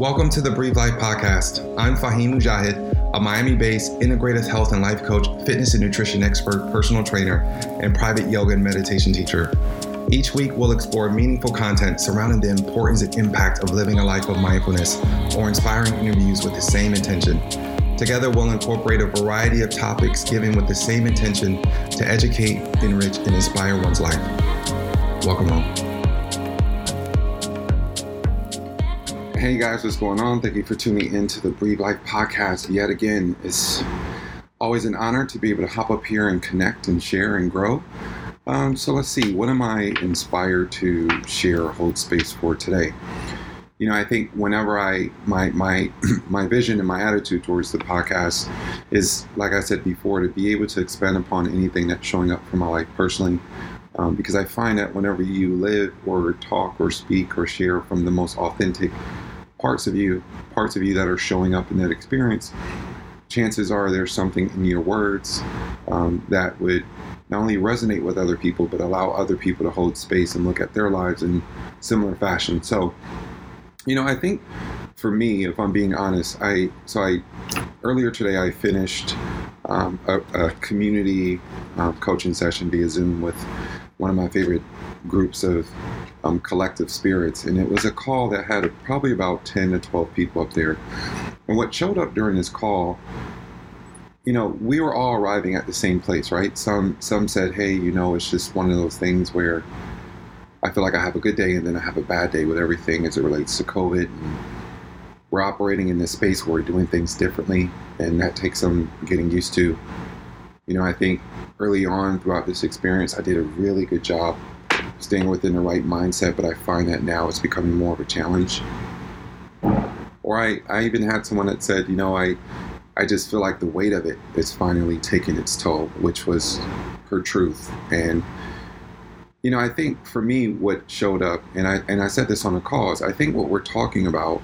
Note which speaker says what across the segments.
Speaker 1: Welcome to the Breathe Life podcast. I'm Faheem Mujahid, a Miami based integrative health and life coach, fitness and nutrition expert, personal trainer, and private yoga and meditation teacher. Each week, we'll explore meaningful content surrounding the importance and impact of living a life of mindfulness or inspiring interviews with the same intention. Together, we'll incorporate a variety of topics given with the same intention to educate, enrich, and inspire one's life. Welcome home. Hey guys, what's going on? Thank you for tuning in to the Breathe Life podcast yet again. It's always an honor to be able to hop up here and connect and share and grow. Um, so let's see, what am I inspired to share or hold space for today? You know, I think whenever I my my my vision and my attitude towards the podcast is, like I said before, to be able to expand upon anything that's showing up for my life personally, um, because I find that whenever you live or talk or speak or share from the most authentic parts of you, parts of you that are showing up in that experience, chances are there's something in your words um, that would not only resonate with other people, but allow other people to hold space and look at their lives in similar fashion. So, you know, I think for me, if I'm being honest, I so I earlier today I finished um, a, a, community uh, coaching session via Zoom with one of my favorite groups of um, collective spirits. And it was a call that had probably about 10 to 12 people up there. And what showed up during this call, you know, we were all arriving at the same place, right? Some some said, "Hey, you know, it's just one of those things where I feel like I have a good day and then I have a bad day with everything as it relates to COVID." And we're operating in this space where we're doing things differently, and that takes some getting used to. You know, I think early on throughout this experience, I did a really good job staying within the right mindset, but I find that now it's becoming more of a challenge. Or I, I even had someone that said, you know, I, I just feel like the weight of it is finally taking its toll, which was her truth. And, you know, I think for me, what showed up, and I, and I said this on the calls, I think what we're talking about,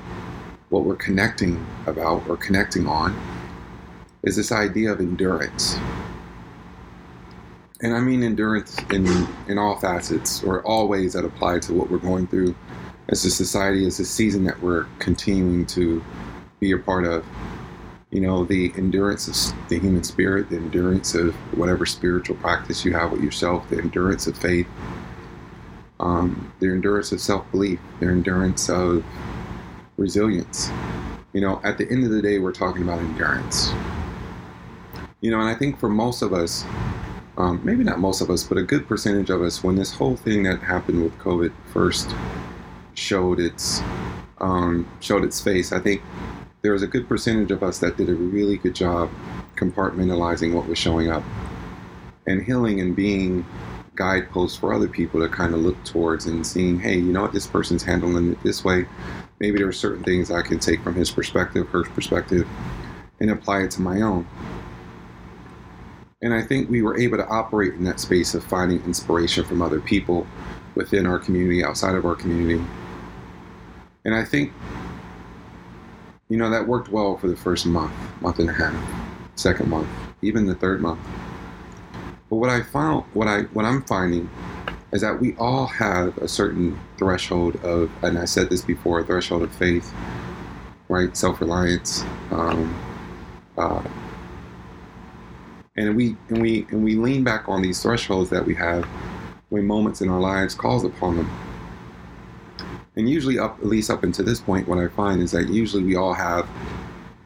Speaker 1: what we're connecting about or connecting on, is this idea of endurance and I mean endurance in in all facets or all ways that apply to what we're going through as a society, as a season that we're continuing to be a part of. You know, the endurance of the human spirit, the endurance of whatever spiritual practice you have with yourself, the endurance of faith, um, the endurance of self belief, the endurance of resilience. You know, at the end of the day, we're talking about endurance. You know, and I think for most of us, um, maybe not most of us, but a good percentage of us, when this whole thing that happened with COVID first showed its um, showed its face, I think there was a good percentage of us that did a really good job compartmentalizing what was showing up and healing and being guideposts for other people to kind of look towards and seeing, hey, you know what, this person's handling it this way. Maybe there are certain things I can take from his perspective, her perspective, and apply it to my own. And I think we were able to operate in that space of finding inspiration from other people within our community, outside of our community. And I think, you know, that worked well for the first month, month and a half, second month, even the third month. But what I found, what I, what I'm finding, is that we all have a certain threshold of, and I said this before, a threshold of faith, right? Self-reliance, um, uh, and we and we and we lean back on these thresholds that we have when moments in our lives calls upon them. And usually, up at least up until this point, what I find is that usually we all have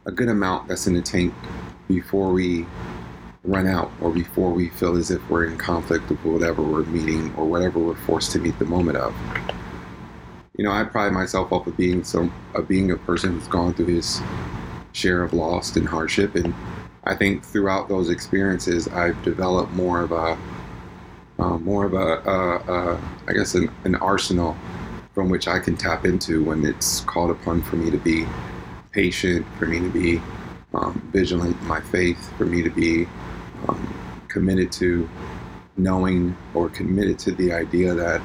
Speaker 1: a good amount that's in the tank before we run out or before we feel as if we're in conflict with whatever we're meeting or whatever we're forced to meet the moment of. You know, I pride myself off of being some of being a person who's gone through his share of loss and hardship and I think throughout those experiences, I've developed more of a, uh, more of a, uh, uh, I guess, an, an, arsenal from which I can tap into when it's called upon for me to be patient, for me to be um, vigilant in my faith, for me to be um, committed to knowing or committed to the idea that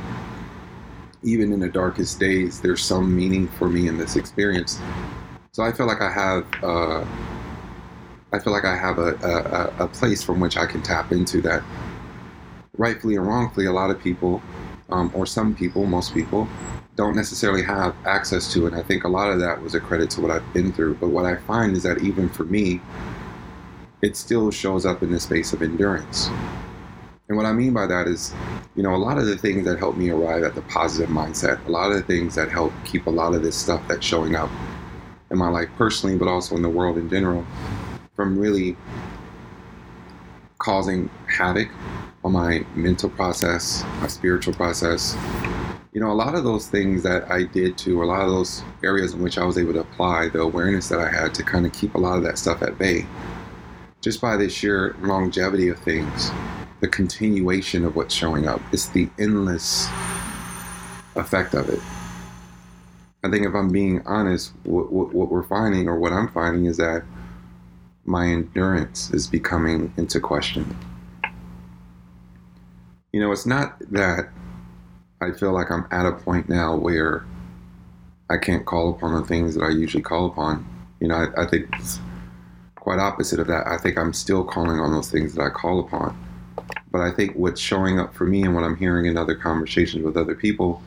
Speaker 1: even in the darkest days, there's some meaning for me in this experience. So I feel like I have uh, I feel like I have a, a, a place from which I can tap into that rightfully or wrongfully, a lot of people, um, or some people, most people, don't necessarily have access to. And I think a lot of that was a credit to what I've been through. But what I find is that even for me, it still shows up in the space of endurance. And what I mean by that is, you know, a lot of the things that help me arrive at the positive mindset, a lot of the things that help keep a lot of this stuff that's showing up in my life personally, but also in the world in general, from really causing havoc on my mental process, my spiritual process. You know, a lot of those things that I did to, a lot of those areas in which I was able to apply the awareness that I had to kind of keep a lot of that stuff at bay, just by the sheer longevity of things the continuation of what's showing up. It's the endless effect of it. I think if I'm being honest, what, what, what, we're finding, or what I'm finding, is that my endurance is becoming into question. You know, it's not that I feel like I'm at a point now where I can't call upon the things that I usually call upon. You know, I, I think it's quite opposite of that. I think I'm still calling on those things that I call upon. But I think what's showing up for me and what I'm hearing in other conversations with other people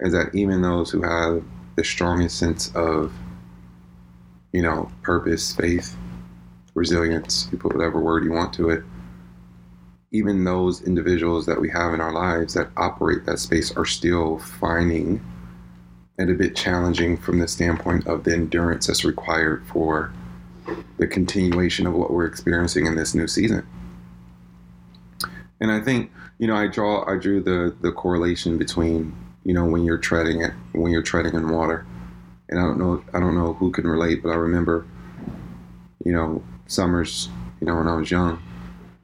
Speaker 1: is that even those who have the strongest sense of, you know, purpose, faith, resilience, you put whatever word you want to it, even those individuals that we have in our lives that operate that space are still finding it a bit challenging from the standpoint of the endurance that's required for the continuation of what we're experiencing in this new season. And I think, you know, I draw, I drew the the correlation between, you know, when you're treading it, when you're treading in water. And I don't know, I don't know who can relate, but I remember, you know, summers, you know, when I was young,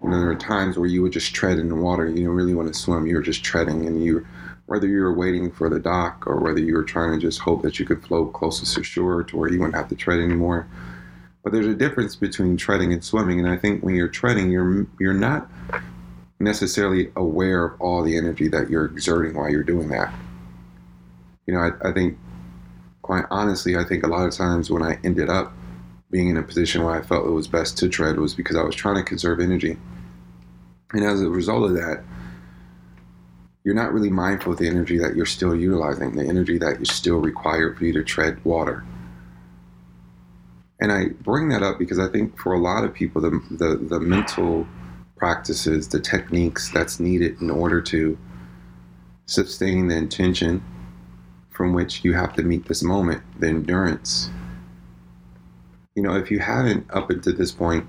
Speaker 1: you know, there were times where you would just tread in the water. You didn't really want to swim. You were just treading, and you, whether you were waiting for the dock or whether you were trying to just hope that you could float closest to shore to where you wouldn't have to tread anymore. But there's a difference between treading and swimming, and I think when you're treading, you're you're not necessarily aware of all the energy that you're exerting while you're doing that. You know, I, I think, quite honestly, I think a lot of times when I ended up being in a position where I felt it was best to tread was because I was trying to conserve energy. And as a result of that, you're not really mindful of the energy that you're still utilizing, the energy that is still required for you to tread water. And I bring that up because I think for a lot of people, the, the, the mental practices, the techniques that's needed in order to sustain the intention from which you have to meet this moment, the endurance. You know, if you haven't up until this point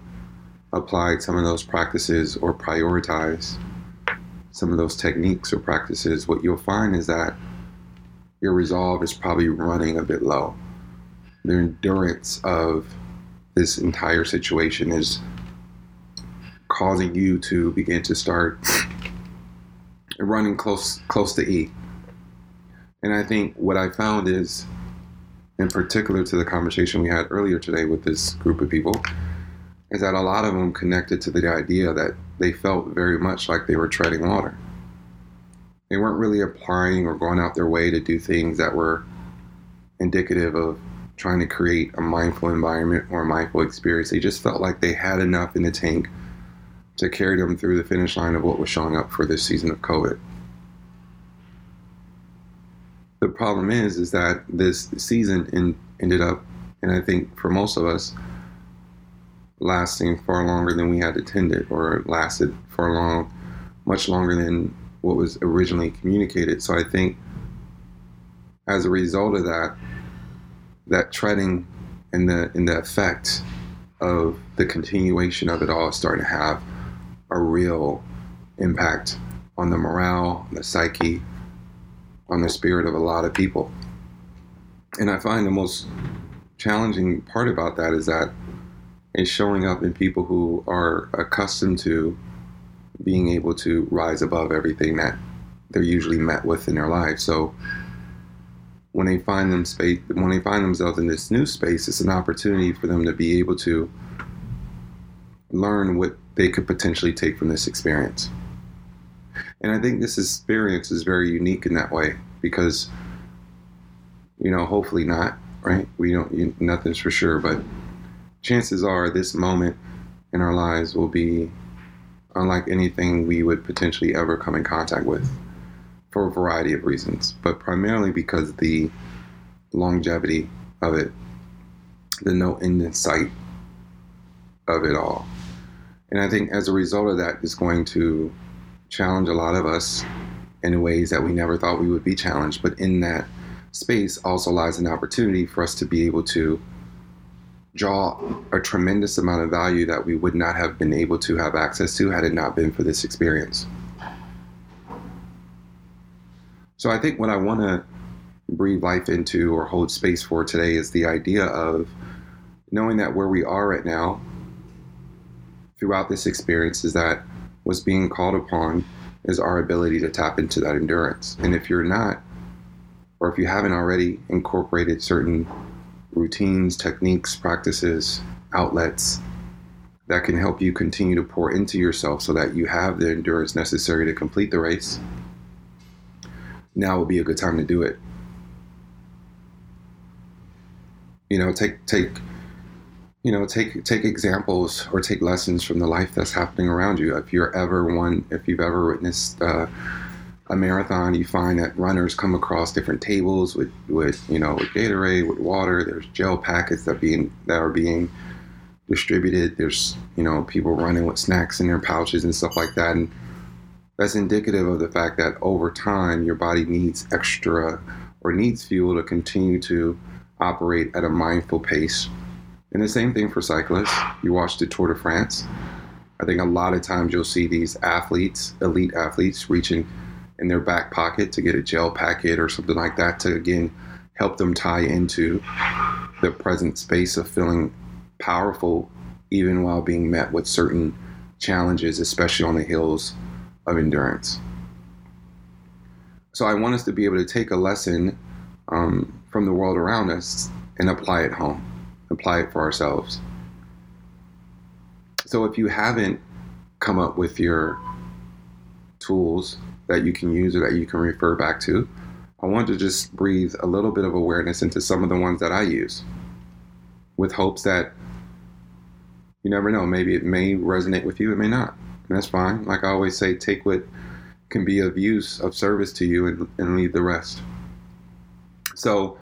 Speaker 1: applied some of those practices or prioritized some of those techniques or practices, what you'll find is that your resolve is probably running a bit low. The endurance of this entire situation is causing you to begin to start running close close to E. And I think what I found is, in particular to the conversation we had earlier today with this group of people, is that a lot of them connected to the idea that they felt very much like they were treading water. They weren't really applying or going out their way to do things that were indicative of trying to create a mindful environment or a mindful experience. They just felt like they had enough in the tank to carry them through the finish line of what was showing up for this season of COVID. The problem is, is that this season in, ended up, and I think for most of us, lasting far longer than we had intended, or lasted far long, much longer than what was originally communicated. So I think, as a result of that, that treading and the and the effect of the continuation of it all starting to have a real impact on the morale, the psyche, on the spirit of a lot of people. And I find the most challenging part about that is that it's showing up in people who are accustomed to being able to rise above everything that they're usually met with in their life. So when they find them space, when they find themselves in this new space, it's an opportunity for them to be able to learn what they could potentially take from this experience. And I think this experience is very unique in that way because, you know, hopefully not, right? We don't, nothing's for sure, but chances are this moment in our lives will be unlike anything we would potentially ever come in contact with for a variety of reasons, but primarily because the longevity of it, the no end in sight of it all. And I think as a result of that, it's going to challenge a lot of us in ways that we never thought we would be challenged. But in that space also lies an opportunity for us to be able to draw a tremendous amount of value that we would not have been able to have access to had it not been for this experience. So I think what I want to breathe life into or hold space for today is the idea of knowing that where we are right now throughout this experience is that what's being called upon is our ability to tap into that endurance. And if you're not, or if you haven't already incorporated certain routines, techniques, practices, outlets that can help you continue to pour into yourself so that you have the endurance necessary to complete the race, now would be a good time to do it. You know, take take you know take take examples or take lessons from the life that's happening around you. If you're ever one, if you've ever witnessed. Uh, a marathon, you find that runners come across different tables with, with you know with Gatorade, with water. There's gel packets that being that are being distributed. There's you know people running with snacks in their pouches and stuff like that, and that's indicative of the fact that over time your body needs extra or needs fuel to continue to operate at a mindful pace. And the same thing for cyclists. You watch the Tour de France. I think a lot of times you'll see these athletes, elite athletes, reaching in their back pocket to get a gel packet or something like that to again help them tie into the present space of feeling powerful even while being met with certain challenges, especially on the hills of endurance. So I want us to be able to take a lesson um, from the world around us and apply it home, apply it for ourselves. So if you haven't come up with your tools that you can use or that you can refer back to. I want to just breathe a little bit of awareness into some of the ones that I use with hopes that you never know, maybe it may resonate with you, it may not. And that's fine. Like I always say, take what can be of use, of service to you, and, and leave the rest. So,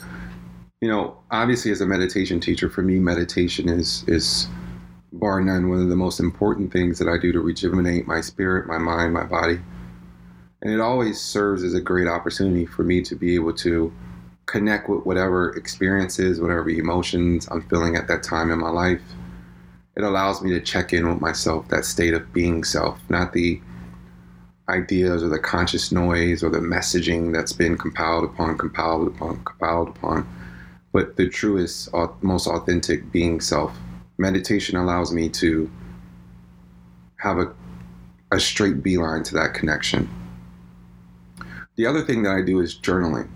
Speaker 1: you know, obviously, as a meditation teacher, for me, meditation is is bar none one of the most important things that I do to rejuvenate my spirit, my mind, my body. And it always serves as a great opportunity for me to be able to connect with whatever experiences, whatever emotions I'm feeling at that time in my life. It allows me to check in with myself, that state of being self, not the ideas or the conscious noise or the messaging that's been compiled upon, compiled upon, compiled upon, but the truest, most authentic being self. Meditation allows me to have a, a straight beeline to that connection. The other thing that I do is journaling.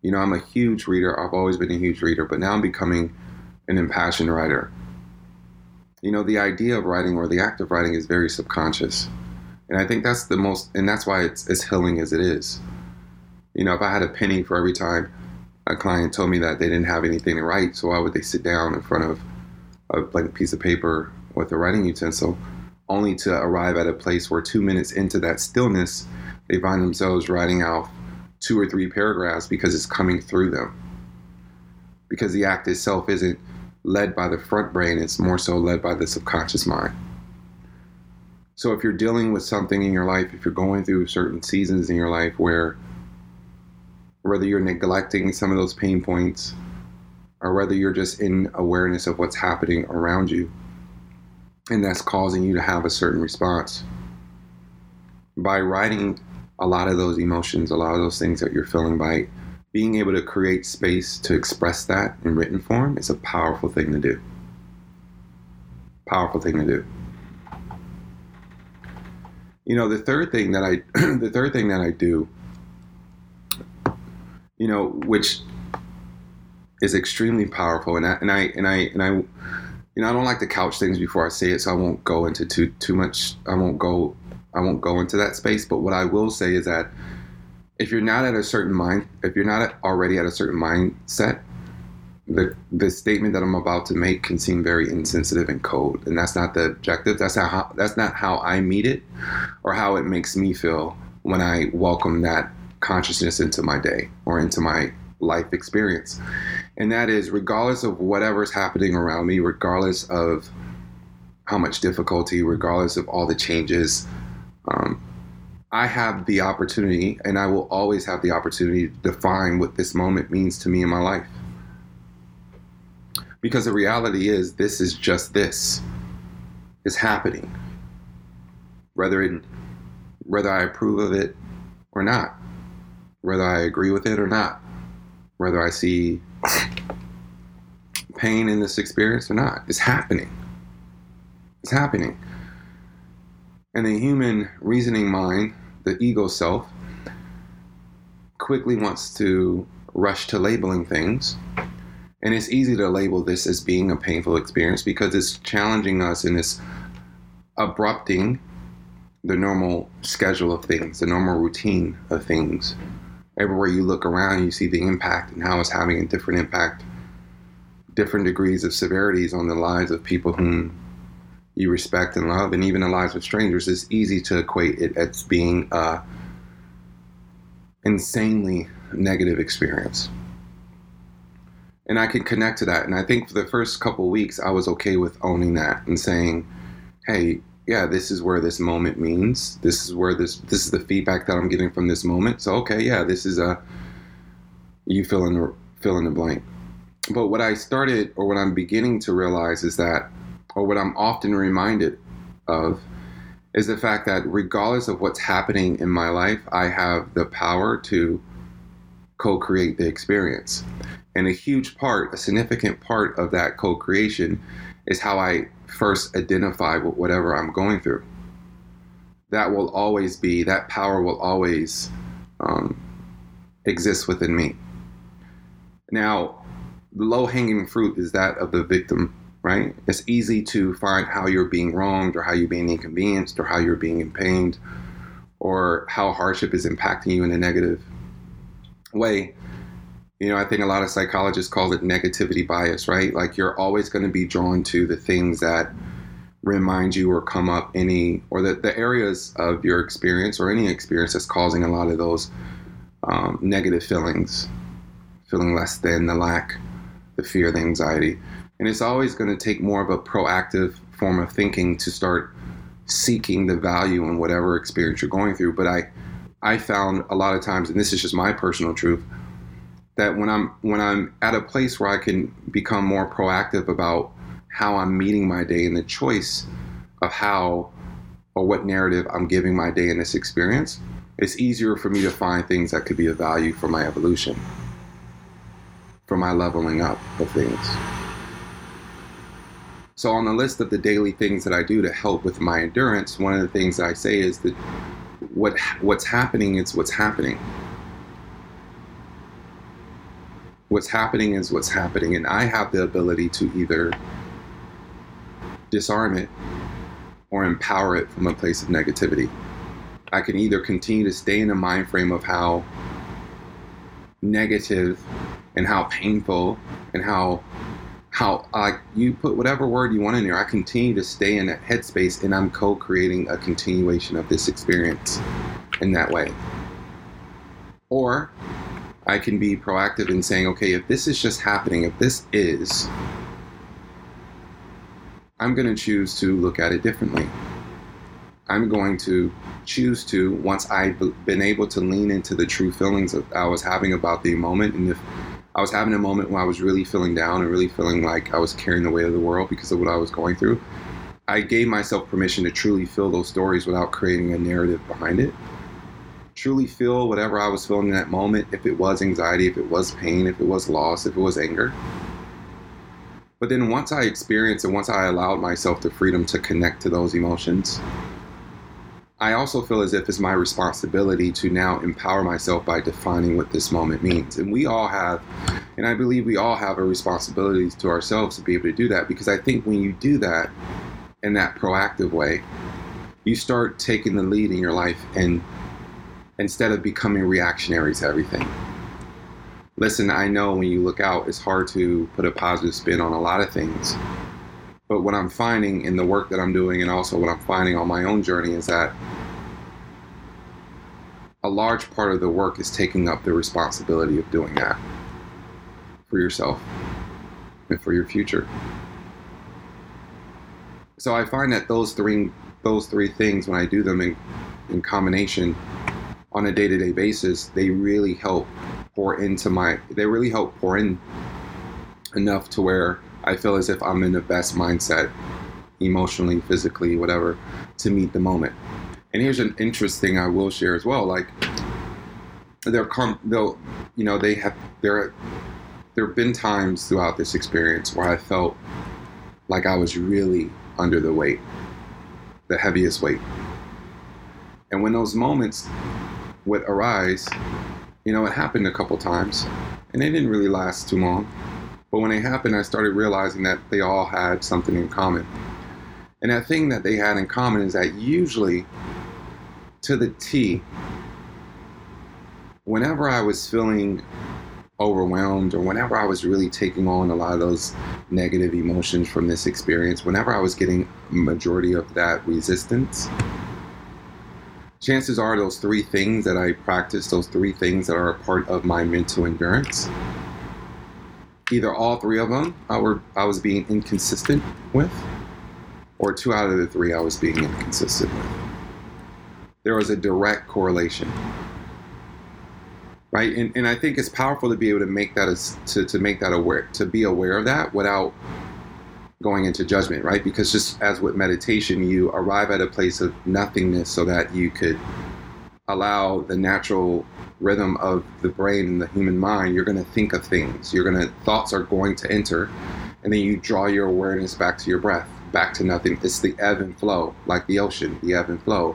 Speaker 1: You know, I'm a huge reader. I've always been a huge reader, but now I'm becoming an impassioned writer. You know, the idea of writing or the act of writing is very subconscious. And I think that's the most, and that's why it's as healing as it is. You know, if I had a penny for every time a client told me that they didn't have anything to write, so why would they sit down in front of a blank piece of paper with a writing utensil, only to arrive at a place where two minutes into that stillness, they find themselves writing out two or three paragraphs because it's coming through them. Because the act itself isn't led by the front brain, it's more so led by the subconscious mind. So if you're dealing with something in your life, if you're going through certain seasons in your life where whether you're neglecting some of those pain points or whether you're just in awareness of what's happening around you and that's causing you to have a certain response by writing a lot of those emotions, a lot of those things that you're feeling by being able to create space to express that in written form is a powerful thing to do. Powerful thing to do. You know, the third thing that I the third thing that I do, you know, which is extremely powerful and I and I and I and I you know, I don't like to couch things before I say it, so I won't go into too too much I won't go I won't go into that space. But what I will say is that if you're not at a certain mind, if you're not already at a certain mindset, the the statement that I'm about to make can seem very insensitive and cold, and that's not the objective. That's not how that's not how I meet it, or how it makes me feel when I welcome that consciousness into my day or into my life experience. And that is regardless of whatever's happening around me, regardless of how much difficulty, regardless of all the changes, um, I have the opportunity, and I will always have the opportunity to define what this moment means to me in my life. Because the reality is, this is just this is happening, whether it, whether I approve of it or not, whether I agree with it or not, whether I see pain in this experience or not. It's happening. It's happening. And the human reasoning mind, the ego self, quickly wants to rush to labeling things. And it's easy to label this as being a painful experience because it's challenging us and it's abrupting the normal schedule of things, the normal routine of things everywhere you look around, you see the impact and how it's having a different impact, different degrees of severities on the lives of people whom you respect and love, and even the lives of strangers. It's easy to equate it as being a insanely negative experience. And I can connect to that. And I think for the first couple weeks, I was okay with owning that and saying, hey, yeah, this is where this moment means. This is where this this is the feedback that I'm getting from this moment. So okay, yeah, this is a you fill in fill in the blank. But what I started or what I'm beginning to realize is that or what I'm often reminded of is the fact that regardless of what's happening in my life, I have the power to co-create the experience. And a huge part, a significant part of that co-creation is how I first identify with whatever I'm going through. That will always be, that power will always um, exist within me. Now, the low hanging fruit is that of the victim, right? It's easy to find how you're being wronged or how you're being inconvenienced or how you're being pained or how hardship is impacting you in a negative way you know, I think a lot of psychologists call it negativity bias, right? Like you're always going to be drawn to the things that remind you or come up any, or the, the areas of your experience or any experience that's causing a lot of those um, negative feelings, feeling less than, the lack, the fear, the anxiety. And it's always going to take more of a proactive form of thinking to start seeking the value in whatever experience you're going through. But I, I found a lot of times, and this is just my personal truth, that when I'm when I'm at a place where I can become more proactive about how I'm meeting my day and the choice of how or what narrative I'm giving my day in this experience, it's easier for me to find things that could be of value for my evolution, for my leveling up of things. So, on the list of the daily things that I do to help with my endurance, one of the things I say is that what what's happening is what's happening what's happening is what's happening, and I have the ability to either disarm it or empower it from a place of negativity. I can either continue to stay in a mind frame of how negative and how painful and how how like you put whatever word you want in there. I continue to stay in that headspace and I'm co-creating a continuation of this experience in that way. Or I can be proactive in saying, okay, if this is just happening, if this is, I'm going to choose to look at it differently. I'm going to choose to, once I've been able to lean into the true feelings that I was having about the moment, and if I was having a moment where I was really feeling down and really feeling like I was carrying the weight of the world because of what I was going through, I gave myself permission to truly feel those stories without creating a narrative behind it truly feel whatever I was feeling in that moment, if it was anxiety, if it was pain, if it was loss, if it was anger. But then once I experienced and once I allowed myself the freedom to connect to those emotions, I also feel as if it's my responsibility to now empower myself by defining what this moment means. And we all have, and I believe we all have a responsibility to ourselves to be able to do that because I think when you do that in that proactive way, you start taking the lead in your life and instead of becoming reactionary to everything. Listen, I know when you look out, it's hard to put a positive spin on a lot of things. But what I'm finding in the work that I'm doing, and also what I'm finding on my own journey, is that a large part of the work is taking up the responsibility of doing that for yourself and for your future. So I find that those three those three things when I do them in, in combination on a day-to-day basis, they really help pour into my they really help pour in enough to where I feel as if I'm in the best mindset emotionally, physically, whatever, to meet the moment. And here's an interesting I will share as well. Like they'll come they'll you know, they have there there have been times throughout this experience where I felt like I was really under the weight, the heaviest weight. And when those moments would arise, you know, it happened a couple times and they didn't really last too long. But when they happened, I started realizing that they all had something in common. And that thing that they had in common is that usually, to the T, whenever I was feeling overwhelmed or whenever I was really taking on a lot of those negative emotions from this experience, whenever I was getting majority of that resistance, chances are those three things that I practice, those three things that are a part of my mental endurance, either all three of them I were I was being inconsistent with, or two out of the three I was being inconsistent with. There was a direct correlation right? And, and I think it's powerful to be able to make that as to, to make that aware, to be aware of that without going into judgment, right? Because just as with meditation, you arrive at a place of nothingness so that you could allow the natural rhythm of the brain and the human mind. You're going to think of things. You're going to thoughts are going to enter, and then you draw your awareness back to your breath back to nothing. It's the ebb and flow, like the ocean, the ebb and flow.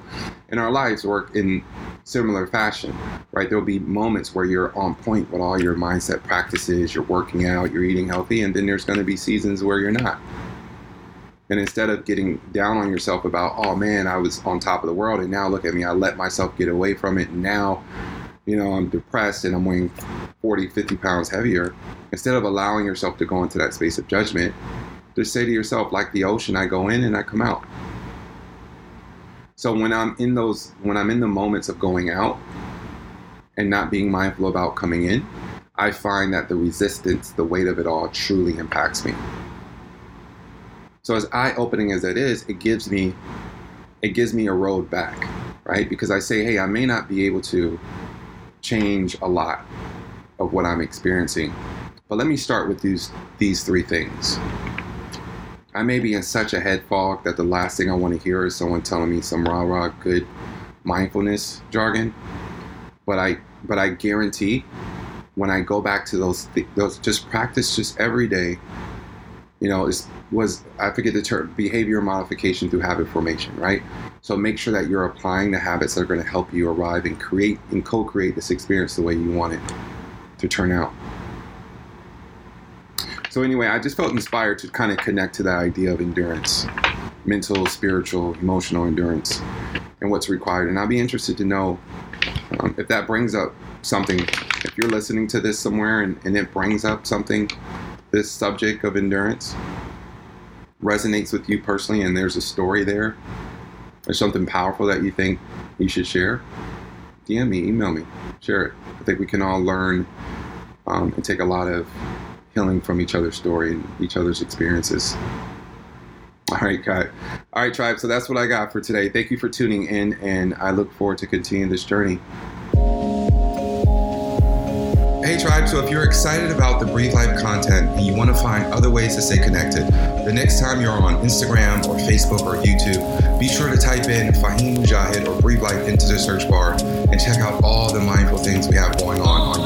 Speaker 1: And our lives work in similar fashion, right? There'll be moments where you're on point with all your mindset practices, you're working out, you're eating healthy, and then there's going to be seasons where you're not. And instead of getting down on yourself about, oh man, I was on top of the world, and now look at me, I let myself get away from it, and now, you know, I'm depressed and I'm weighing 40, 50 pounds heavier. Instead of allowing yourself to go into that space of judgment, just say to yourself, like the ocean, I go in and I come out. So when I'm in those, when I'm in the moments of going out and not being mindful about coming in, I find that the resistance, the weight of it all truly impacts me. So as eye-opening as it is, it gives me, it gives me a road back, right? Because I say, hey, I may not be able to change a lot of what I'm experiencing, but let me start with these these three things. I may be in such a head fog that the last thing I want to hear is someone telling me some rah rah good mindfulness jargon. But I but I guarantee when I go back to those th- those just practice just every day. You know, is was I forget the term behavior modification through habit formation, right? So make sure that you're applying the habits that are going to help you arrive and create and co-create this experience the way you want it to turn out. So anyway, I just felt inspired to kind of connect to that idea of endurance, mental, spiritual, emotional endurance, and what's required. And I'd be interested to know um, if that brings up something. If you're listening to this somewhere and, and it brings up something, this subject of endurance resonates with you personally, and there's a story there, or something powerful that you think you should share, DM me, email me, share it. I think we can all learn um, and take a lot of healing from each other's story and each other's experiences. All right, Kai. All right, tribe. So that's what I got for today. Thank you for tuning in, and I look forward to continuing this journey. Hey, tribe. So if you're excited about the Breathe Life content and you want to find other ways to stay connected, the next time you're on Instagram or Facebook or YouTube, be sure to type in Faheem Mujahid or Breathe Life into the search bar and check out all the mindful things we have going on on